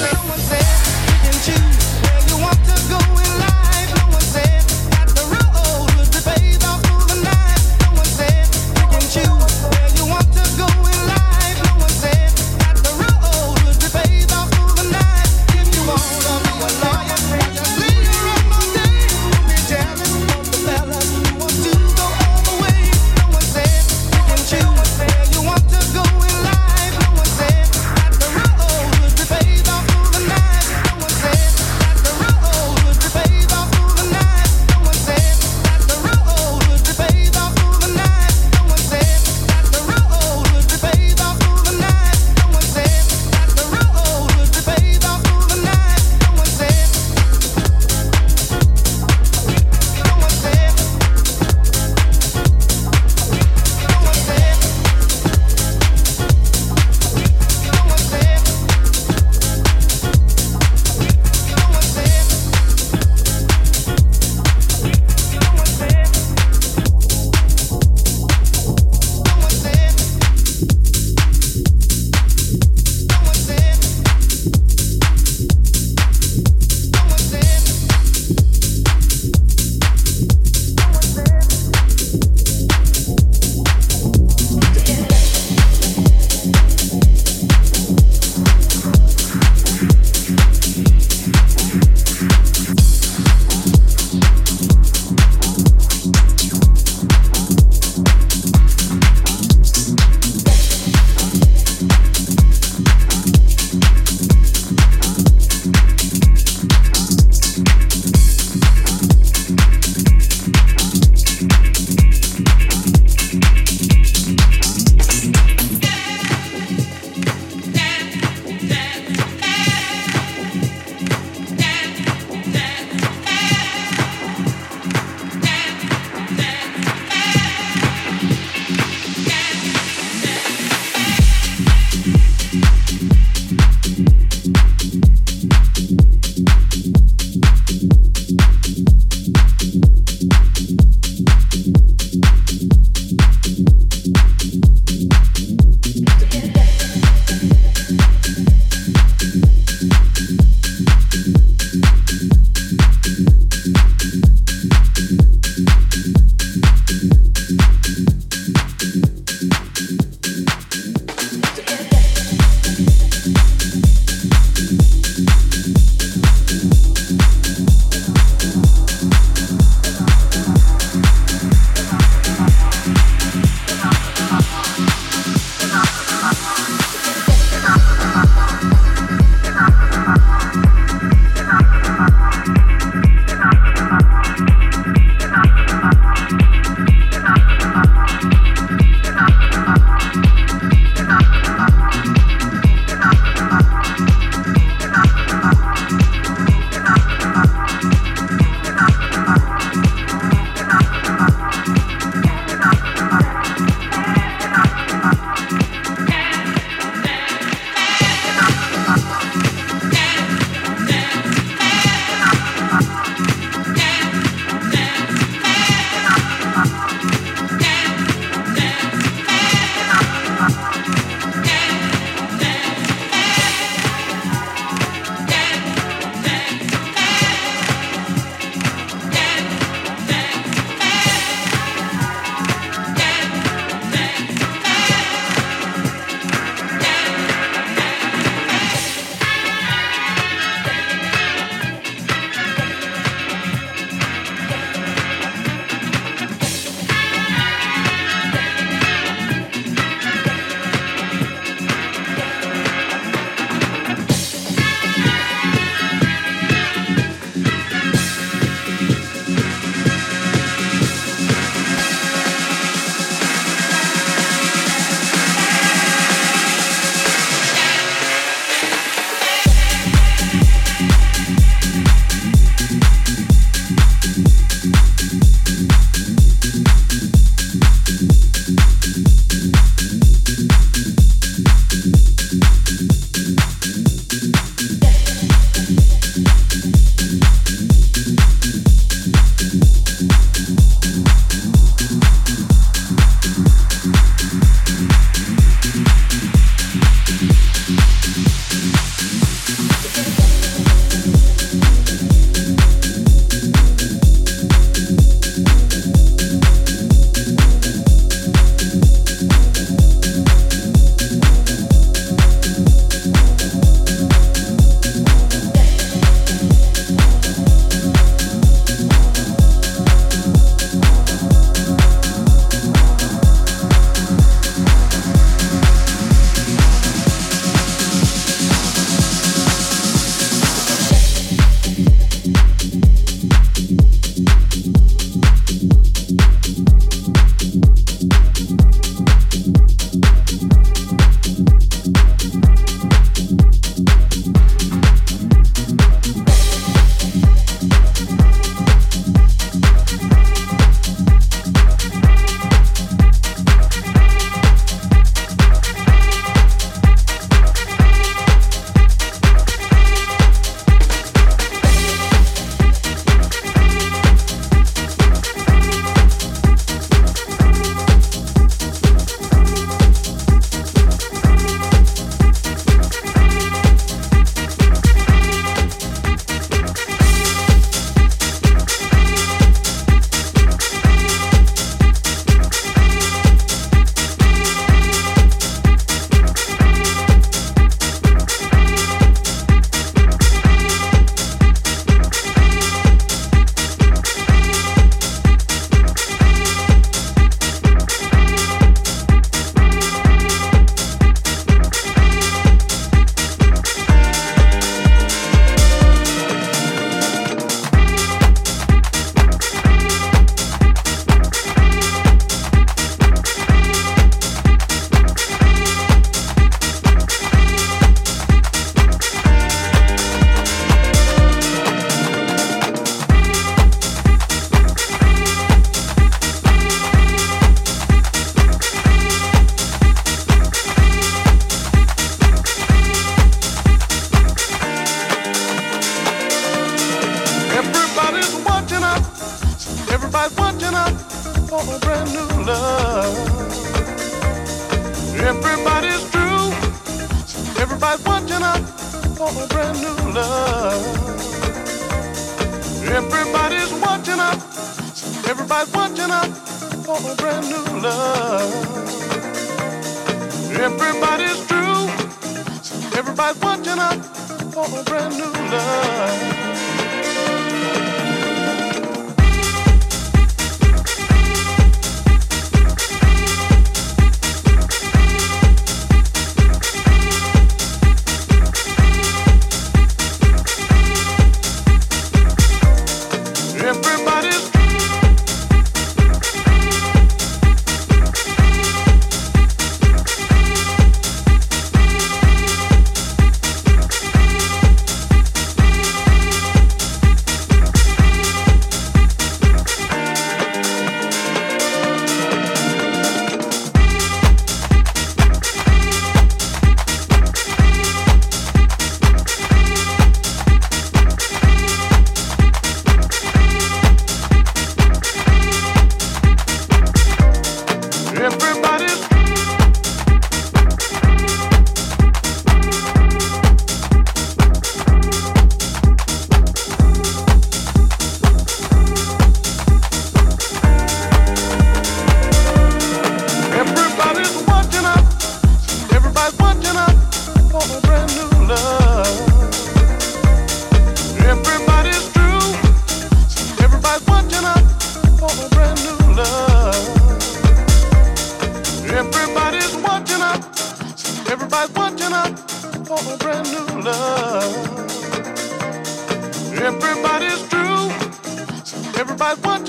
Life? No one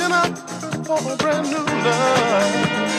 searching out for a brand new love.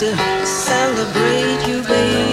To celebrate you, baby.